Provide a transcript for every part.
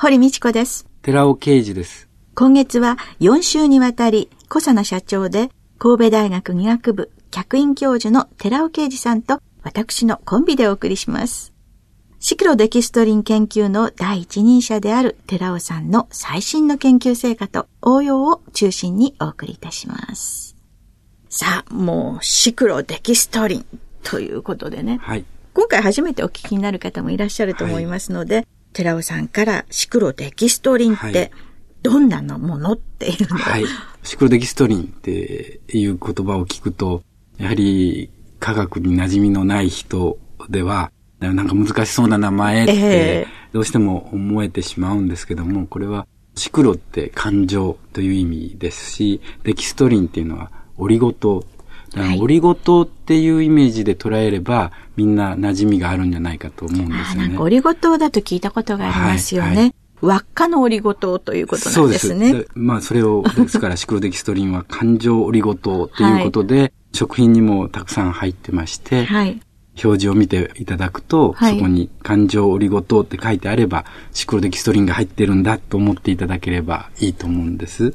堀道子です寺尾啓二です今月は4週にわたりコサナ社長で神戸大学医学部客員教授の寺尾啓二さんと私のコンビでお送りしますシクロデキストリン研究の第一人者である寺尾さんの最新の研究成果と応用を中心にお送りいたします。さあ、もうシクロデキストリンということでね。はい。今回初めてお聞きになる方もいらっしゃると思いますので、はい、寺尾さんからシクロデキストリンってどんなのものっていうのを、はい。シクロデキストリンっていう言葉を聞くと、やはり科学に馴染みのない人では、なんか難しそうな名前って、どうしても思えてしまうんですけども、これは、シクロって感情という意味ですし、デキストリンっていうのはオリゴ糖。オリゴ糖っていうイメージで捉えれば、みんな馴染みがあるんじゃないかと思うんですよね。オリゴ糖だと聞いたことがありますよね。はいはい輪っかのオリゴ糖ということなんですね。そうです。まあ、それを、ですから、シクロデキストリンは感情オリゴ糖ということで、はい、食品にもたくさん入ってまして、はい、表示を見ていただくと、はい、そこに感情オリゴ糖って書いてあれば、シクロデキストリンが入ってるんだと思っていただければいいと思うんです。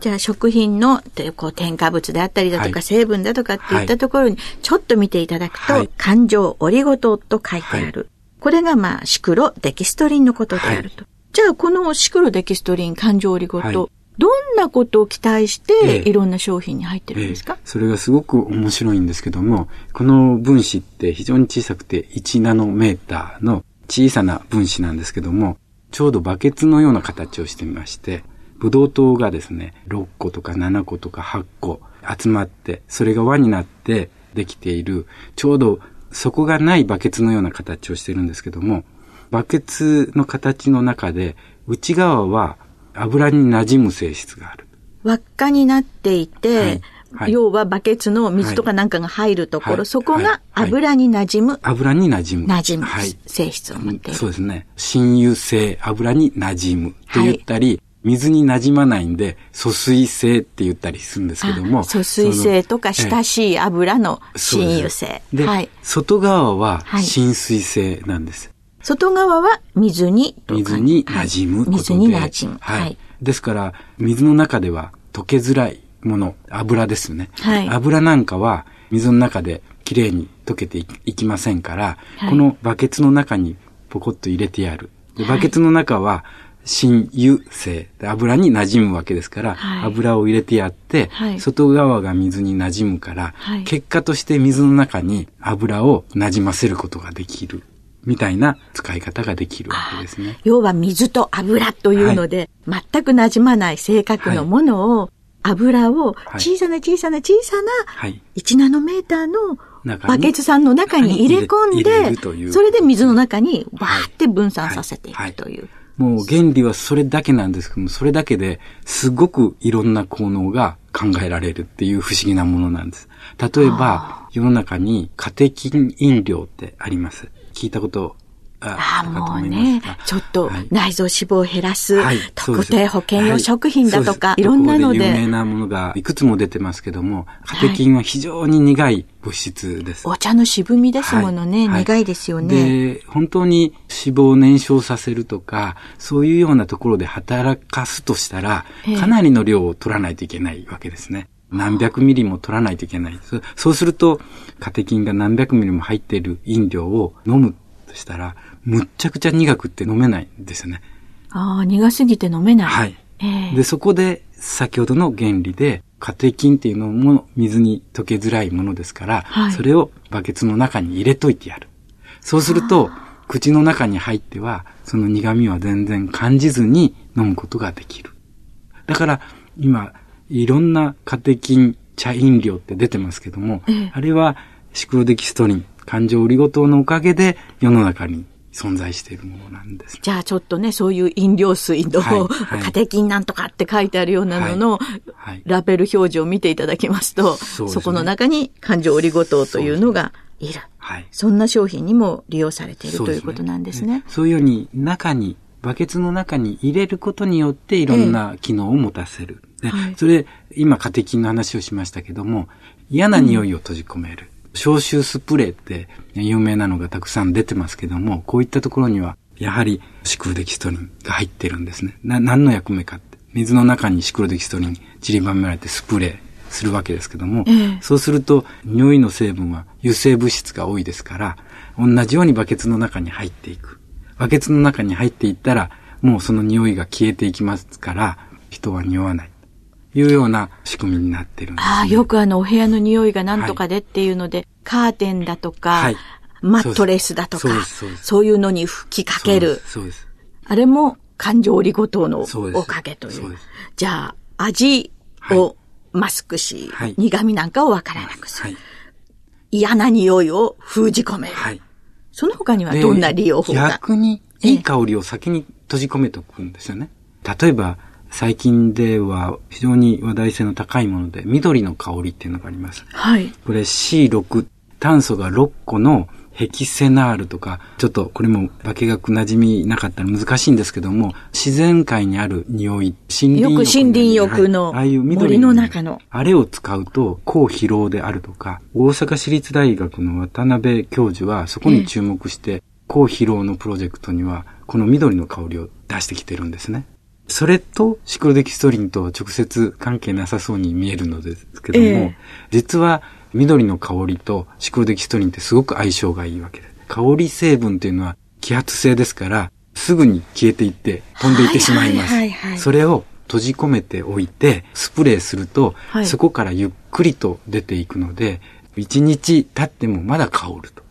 じゃあ食品のこう添加物であったりだとか、成分だとかっていったところにちょっと見ていただくと、はい、感情オリゴ糖と書いてある。これがまあシクロデキストリンのことであると。じゃあこのシクロデキストリン感情オリゴ糖、どんなことを期待して、いろんな商品に入ってるんですか、ええ。それがすごく面白いんですけども、この分子って非常に小さくて1ナノメーターの小さな分子なんですけども、ちょうどバケツのような形をしてみまして、ブドウ糖がですね、6個とか7個とか8個集まって、それが輪になってできている、ちょうど底がないバケツのような形をしてるんですけども、バケツの形の中で、内側は油に馴染む性質がある。輪っかになっていて、はいはい、要はバケツの水とかなんかが入るところ、はい、そこが油に馴染む。油に馴染む。馴染む。性質を持っている。そうですね。親油性、油に馴染むと言ったり、水に馴染まないんで、疎水性って言ったりするんですけども。疎水性とか親しい油の親油性。で、はい、外側は浸水性なんです。外側は水に水に馴染むことで、水に馴染む。はい。ですから、水の中では溶けづらいもの、油ですね。はい。油なんかは水の中できれいに溶けていきませんから、はい、このバケツの中にポコッと入れてやる。でバケツの中は、新油性、油に馴染むわけですから、はい、油を入れてやって、はい、外側が水に馴染むから、はい、結果として水の中に油を馴染ませることができる。みたいな使い方ができるわけですね。要は水と油というので、はい、全く馴染まない性格のものを、はい、油を小さな小さな小さな1ナノメーターのバケツさんの中に入れ込んで、それで水の中にわーって分散させていくという。もう原理はそれだけなんですけども、それだけですごくいろんな効能が考えられるっていう不思議なものなんです。例えば、世の中にカテキン飲料ってあります。聞いたことああ、もうね、ちょっと内臓脂肪を減らす、はい、特定保険用食品だとか、はい、いろんなので。有名なものがいくつも出てますけども、カテキンは非常に苦い物質です。お茶の渋みですものね、苦いですよね。で、本当に脂肪を燃焼させるとか、そういうようなところで働かすとしたら、かなりの量を取らないといけないわけですね。何百ミリも取らないといけない。そうすると、カテキンが何百ミリも入っている飲料を飲むとしたら、むっちゃくちゃ苦くって飲めないんですよね。ああ、苦すぎて飲めない。はい。えー、で、そこで、先ほどの原理で、カテキンっていうのも水に溶けづらいものですから、はい、それをバケツの中に入れといてやる。そうすると、口の中に入っては、その苦味は全然感じずに飲むことができる。だから、今、いろんなカテキン茶飲料って出てますけども、ええ、あれはシクロデキストリン、感情オリゴ糖のおかげで世の中に存在しているものなんです。じゃあちょっとね、そういう飲料水の、はいはい、カテキンなんとかって書いてあるようなのの、はい、ラベル表示を見ていただきますと、そ、ね、この中に環状オリゴ糖というのがいる。はい、そんな商品にも利用されているということなんですね。そういうように中にバケツの中に入れることによっていろんな機能を持たせる。えそれ、今、カテキンの話をしましたけども、嫌な匂いを閉じ込める。うん、消臭スプレーって有名なのがたくさん出てますけども、こういったところには、やはりシクロデキストリンが入ってるんですね。な、何の役目かって。水の中にシクロデキストリン散りばめられてスプレーするわけですけども、ええ、そうすると匂いの成分は油性物質が多いですから、同じようにバケツの中に入っていく。バケツの中に入っていったら、もうその匂いが消えていきますから、人は匂わない。いうような仕組みになってるんです、ね、ああ、よくあの、お部屋の匂いが何とかでっていうので、はい、カーテンだとか、はい、マットレスだとか、そうそういうのに吹きかける。そうです。あれも感情折りごとのおかげという。そうじゃあ、味をマスクし、はい、苦味なんかをわからなくする。嫌な匂いを封じ込める。その他にはどんな利用法が？逆に、いい香りを先に閉じ込めておくんですよね。例えば、最近では非常に話題性の高いもので、緑の香りっていうのがあります。はい。これ C6、炭素が6個のヘキセナールとか、ちょっとこれも化学馴染みなかったら難しいんですけども、自然界にある匂い、森林浴。よく森林浴の、はい、ああいう緑の中の。あれを使うと、抗疲労であるとか、大阪市立大学の渡辺教授はそこに注目して、抗疲労のプロジェクトには、この緑の香りを出してきてるんですね。それとシクロデキストリンと直接関係なさそうに見えるのですけども、えー、実は緑の香りとシクロデキストリンってすごく相性がいいわけです。香り成分っていうのは気圧性ですから、すぐに消えていって飛んでいってしまいます。それを閉じ込めておいて、スプレーすると、はい、そこからゆっくりと出ていくので、一日経ってもまだ香ると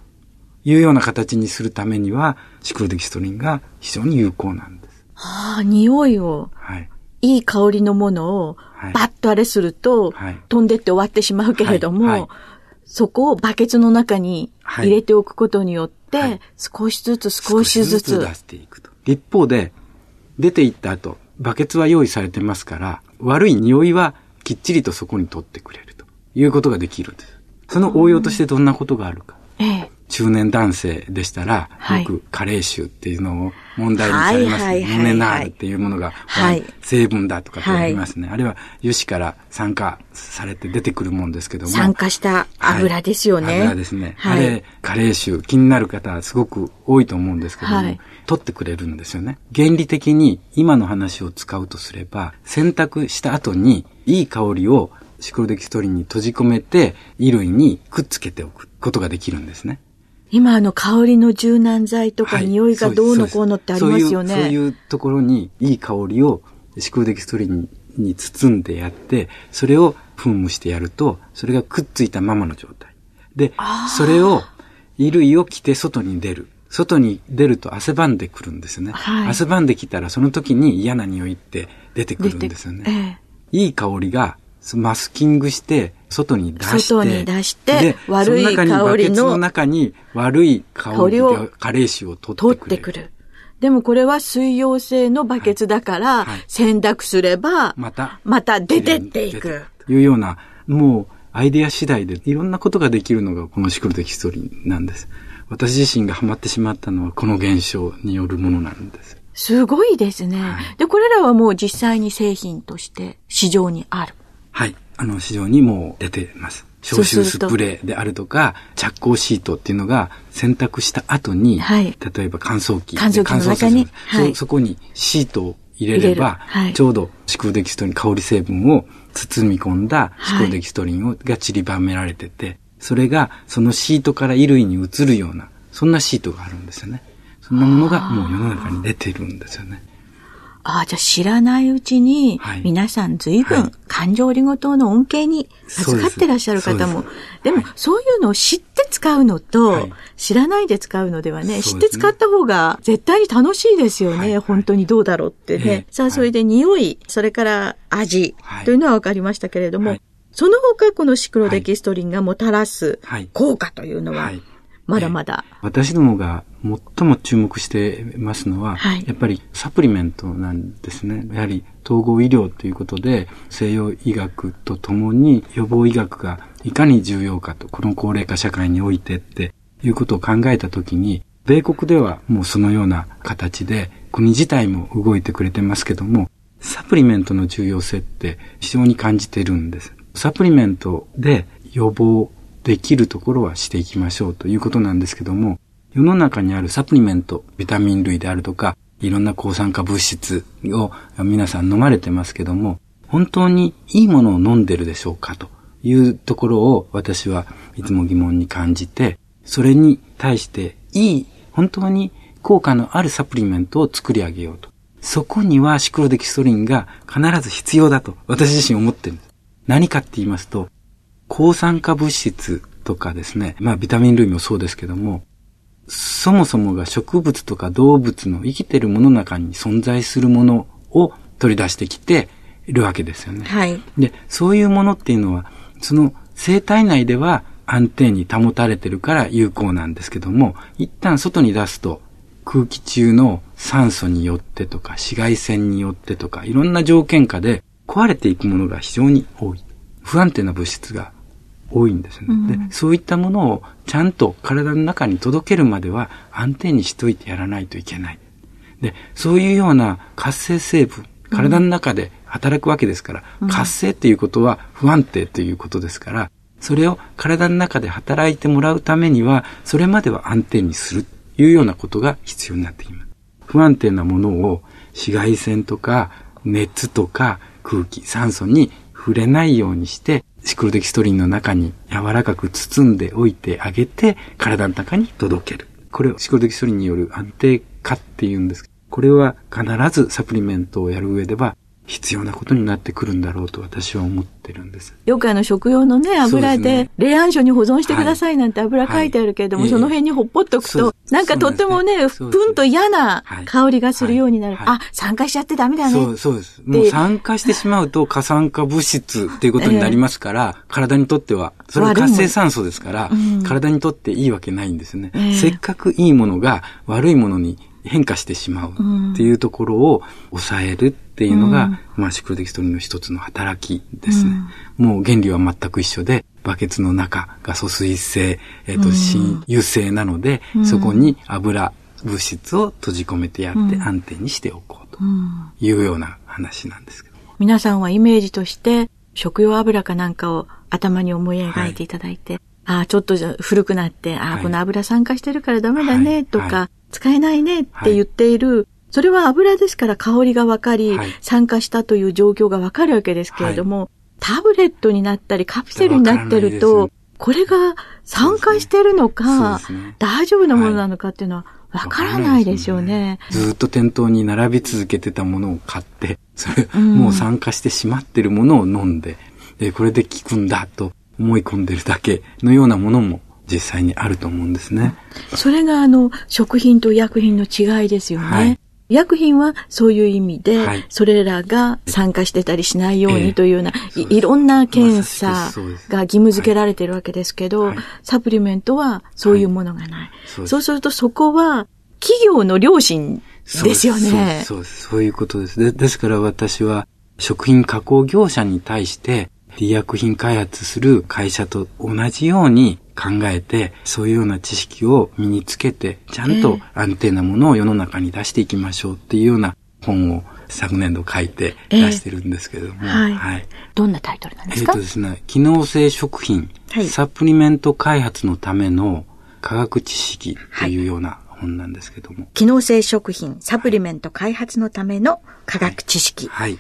いうような形にするためには、シクロデキストリンが非常に有効なんです。はあ、匂いを。はい。いい香りのものを、バッとあれすると、はい、飛んでって終わってしまうけれども、はいはい、そこをバケツの中に入れておくことによって、少しずつ少しずつ。出していくと。一方で、出ていった後、バケツは用意されてますから、悪い匂いはきっちりとそこに取ってくれるということができるんです。その応用としてどんなことがあるか。ええ、中年男性でしたら、よく加齢臭っていうのを問題にされます、ね。モネナールっていうものが、はい、成分だとかって言いますね。はい、あれは油脂から酸化されて出てくるもんですけども。酸化した油ですよね。はい、油ですね。あれ、加齢臭、気になる方はすごく多いと思うんですけども、取ってくれるんですよね。原理的に今の話を使うとすれば、洗濯した後にいい香りをシクロデキストリンに閉じ込めて、衣類にくっつけておくことができるんですね。今あの香りの柔軟剤とか匂いがどうのこうのってありますよね。そういうところにいい香りをシクロデキストリンに包んでやって、それを噴霧してやると、それがくっついたままの状態。で、それを衣類を着て外に出る。外に出ると汗ばんでくるんですよね。はい、汗ばんできたらその時に嫌な匂いって出てくるんですよね。ええ、いい香りがマスキングして、外に出して、外に出して、悪い香りの、の中に悪い香りを、加齢臭を取ってくる。でもこれは水溶性のバケツだから、洗濯すれば、また、また出てっていく。というような、もうアイデア次第でいろんなことができるのがこのシクロテキストリンなんです。私自身がハマってしまったのはこの現象によるものなんです。すごいですね。はい、で、これらはもう実際に製品として市場にある。はい。あの、市場にも出てます。消臭スプレーであるとか、着工シートっていうのが洗濯した後に、はい、例えば乾燥機。乾燥機の中に、はい、そ。そこにシートを入れれば、はい、ちょうどシクロデキストリン香り成分を包み込んだシクロデキストリンを、が散りばめられてて、それがそのシートから衣類に移るような、そんなシートがあるんですよね。そんなものがもう世の中に出てるんですよね。ああ、じゃあ知らないうちに、皆さん随分感情リゴ糖の恩恵に預かってらっしゃる方も、でもそういうのを知って使うのと、知らないで使うのではね、知って使った方が絶対に楽しいですよね。本当にどうだろうってね。さあ、それで匂い、それから味というのは分かりましたけれども、その他このシクロデキストリンがもたらす効果というのは、まだまだ。私どもが最も注目してますのは、はい、やっぱりサプリメントなんですね。やはり統合医療ということで、西洋医学とともに予防医学がいかに重要かと、この高齢化社会においてっていうことを考えたときに、米国ではもうそのような形で、国自体も動いてくれてますけども、サプリメントの重要性って非常に感じてるんです。サプリメントで予防できるところはしていきましょうということなんですけども、世の中にあるサプリメント、ビタミン類であるとか、いろんな抗酸化物質を皆さん飲まれてますけども、本当にいいものを飲んでるでしょうかというところを私はいつも疑問に感じて、それに対していい、本当に効果のあるサプリメントを作り上げようと。そこにはシクロデキストリンが必ず必要だと私自身思ってるんです。何かって言いますと、抗酸化物質とかですね、まあビタミン類もそうですけども、そもそもが植物とか動物の生きてるものの中に存在するものを取り出してきているわけですよね。はい。で、そういうものっていうのは、その生体内では安定に保たれてるから有効なんですけども、一旦外に出すと空気中の酸素によってとか紫外線によってとかいろんな条件下で壊れていくものが非常に多い。不安定な物質が多いんですね、うん、で。そういったものをちゃんと体の中に届けるまでは安定にしといてやらないといけない。で、そういうような活性成分、体の中で働くわけですから、うん、活性っていうことは不安定ということですから、それを体の中で働いてもらうためには、それまでは安定にするというようなことが必要になってきます。不安定なものを紫外線とか熱とか空気、酸素に触れないようにして、シクロデキストリンの中に柔らかく包んでおいてあげて、体の中に届ける。これをシクロデキストリンによる安定化っていうんです。これは必ずサプリメントをやる上では必要なことになってくるんだろうと私は思ってるんです。よくあの食用のね、油で、冷暗所に保存してくださいなんて油書いてあるけれども、はい。はい、その辺にほっぽっとくと、なんかとってもね、ね。ぷんと嫌な香りがするようになる。はい、あ、酸化しちゃってダメだね。そう、そうです。もう酸化してしまうと過酸化物質っていうことになりますから、えー、体にとっては、それは活性酸素ですから、うん、体にとっていいわけないんですね。えー、せっかくいいものが悪いものに変化してしまうっていうところを抑えるっていうのが、うん、まあシクロデキストリンの一つの働きですね。うん、もう原理は全く一緒で、バケツの中が疎水性、えっ、ー、と、新油性なので、うん、そこに油物質を閉じ込めてやって安定にしておこうというような話なんですけど。皆さんはイメージとして食用油かなんかを頭に思い描いていただいて、はい、ああ、ちょっと古くなって、ああ、この油酸化してるからダメだね、とか、使えないねって言っている、はい、それは油ですから香りがわかり、はい、酸化したという状況がわかるわけですけれども、はい、タブレットになったりカプセルになってると、これが酸化してるのか、ね、大丈夫なものなのかっていうのは、わからないでしょうね。ずっと店頭に並び続けてたものを買って、それ、うん、もう酸化してしまってるものを飲んで、で、これで効くんだと思い込んでるだけのようなものも実際にあると思うんですね。それがあの、食品と医薬品の違いですよね。はい、医薬品はそういう意味で、はい、それらが参加してたりしないようにというような、えー、いろんな検査が義務付けられてるわけですけど、はい、サプリメントはそういうものがない。そうそうするとそこは企業の良心ですよね。そうです。そういうことです。で。ですから私は食品加工業者に対して医薬品開発する会社と同じように考えて、そういうような知識を身につけて、ちゃんと安定なものを世の中に出していきましょうっていうような本を昨年度書いて出してるんですけれども、えー、はい、はい。どんなタイトルなんですか？えっ、ー、とですね、機能性食品、はい、サプリメント開発のための科学知識というような本なんですけども。機能性食品、サプリメント開発のための科学知識。はい。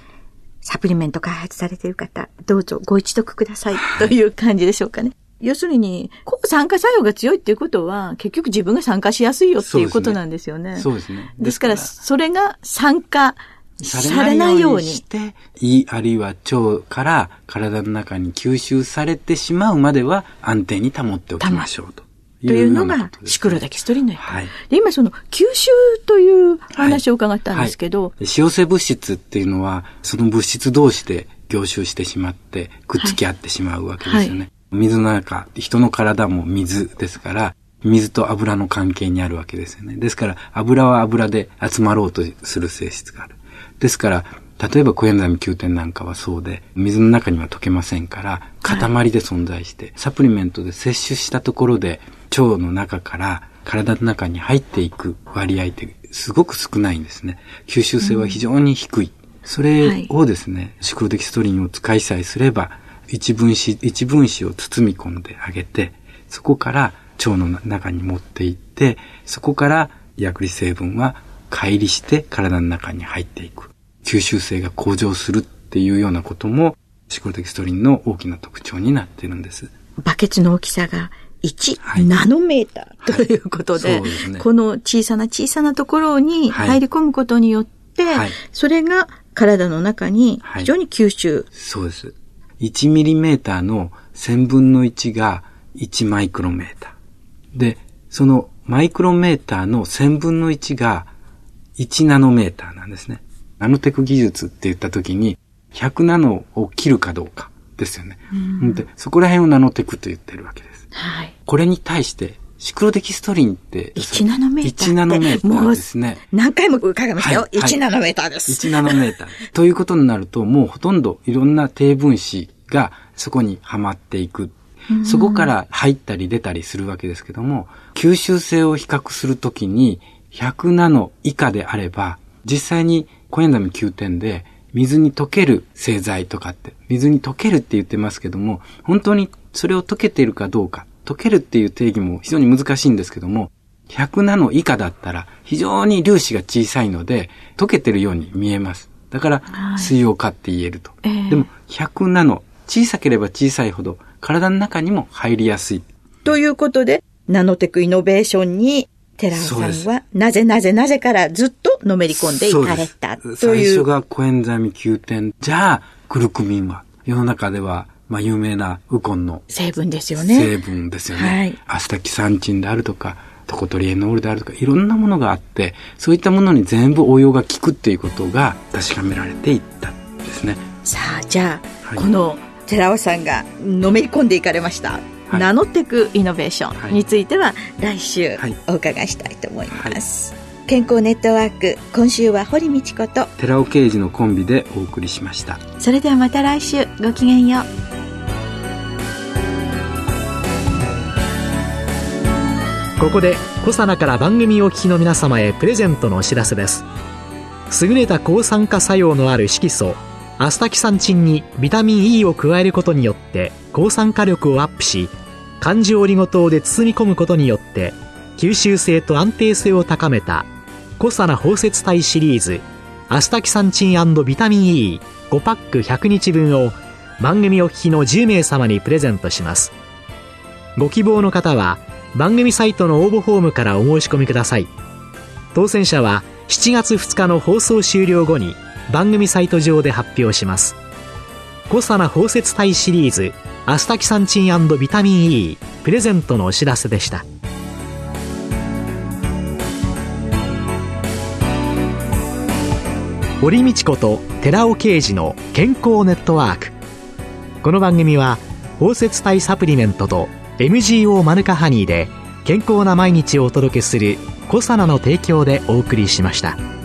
サプリメント開発されている方、どうぞご一読くださいという感じでしょうかね。要するに、抗酸化作用が強いっていうことは、結局自分が酸化しやすいよっていうことなんですよね。そうですね。ですから、それが酸化されないようにして、胃あるいは腸から体の中に吸収されてしまうまでは安定に保っておきましょうと。というのが、シクロダキストリンのはい、で今その吸収という話を伺ったんですけど、はい、使用性物質っていうのは、その物質同士で凝集してしまって、くっつき合ってしまうわけですよね。はい。水の中、人の体も水ですから、水と油の関係にあるわけですよね。ですから、油は油で集まろうとする性質がある。ですから、例えばコエンザミ Q10 なんかはそうで、水の中には溶けませんから、塊で存在して、はい、サプリメントで摂取したところで、腸の中から体の中に入っていく割合ってすごく少ないんですね。吸収性は非常に低い。うん、それをですね、はい、シクロデキストリンを使いさえすれば、一分子、一分子を包み込んであげて、そこから腸の中に持っていって、そこから薬理成分は乖離して体の中に入っていく。吸収性が向上するっていうようなことも、シクロテキストリンの大きな特徴になっているんです。バケツの大きさが1ナノメーターということで、はいね、この小さな小さなところに入り込むことによって、はい、それが体の中に非常に吸収。そうです。1ミリメーターの1000分の1が1マイクロメーター。で、そのマイクロメーターの1000分の1が1ナノメーターなんですね。ナノテク技術って言った時に、100ナノを切るかどうかですよね。でそこら辺をナノテクと言ってるわけです。はい、これに対して、シクロデキストリンって、1ナノメーター。1ナノメーターですね。何回も伺いましたよ。はい、1ナノメーターです。1ナノメーター。ということになると、もうほとんどいろんな低分子がそこにはまっていく。そこから入ったり出たりするわけですけども、吸収性を比較するときに、100ナノ以下であれば、実際にコエンザミ9点で、水に溶ける製剤とかって、水に溶けるって言ってますけども、本当にそれを溶けているかどうか、溶けるっていう定義も非常に難しいんですけども、100ナノ以下だったら非常に粒子が小さいので、溶けてるように見えます。だから、水溶化って言えると。はい、でも、100ナノ、小さければ小さいほど、体の中にも入りやすい。ということで、ナノテクイノベーションに寺尾さんは、なぜなぜなぜからずっとのめり込んでいかれたという。最初がコエンザミ9点。じゃあ、クルクミンは、世の中では、まあ、有名なウコンの成分ですよね。成分ですよね。はい、アスタキサンチンであるとか、トコトリエノールであるとか、いろんなものがあって、そういったものに全部応用が効くっていうことが確かめられていったんですね。さあ、じゃあ、はい、この寺尾さんがのめり込んでいかれました。ナノテクイノベーションについては来週お伺いしたいと思います、はい、健康ネットワーク今週は堀道子と寺尾啓二のコンビでお送りしました。それではまた来週ごきげんよう。ここでコサナから番組お聞きの皆様へプレゼントのお知らせです。優れた抗酸化作用のある色素アスタキサンチンにビタミン E を加えることによって抗酸化力をアップし漢字オリゴ糖で包み込むことによって吸収性と安定性を高めたコサナ包摂体シリーズアスタキサンチンビタミン E5 パック100日分を番組お聞きの10名様にプレゼントします。ご希望の方は番組サイトの応募フォームからお申し込みください。当選者は7月2日の放送終了後に番組サイト上で発表します。コサナ包摂体シリーズアスタキサンチンビタミン E プレゼントのお知らせでした。堀道子と寺尾啓二の健康ネットワーク。この番組は包摂体サプリメントと MGO マヌカハニーで健康な毎日をお届けするコサナの提供でお送りしました。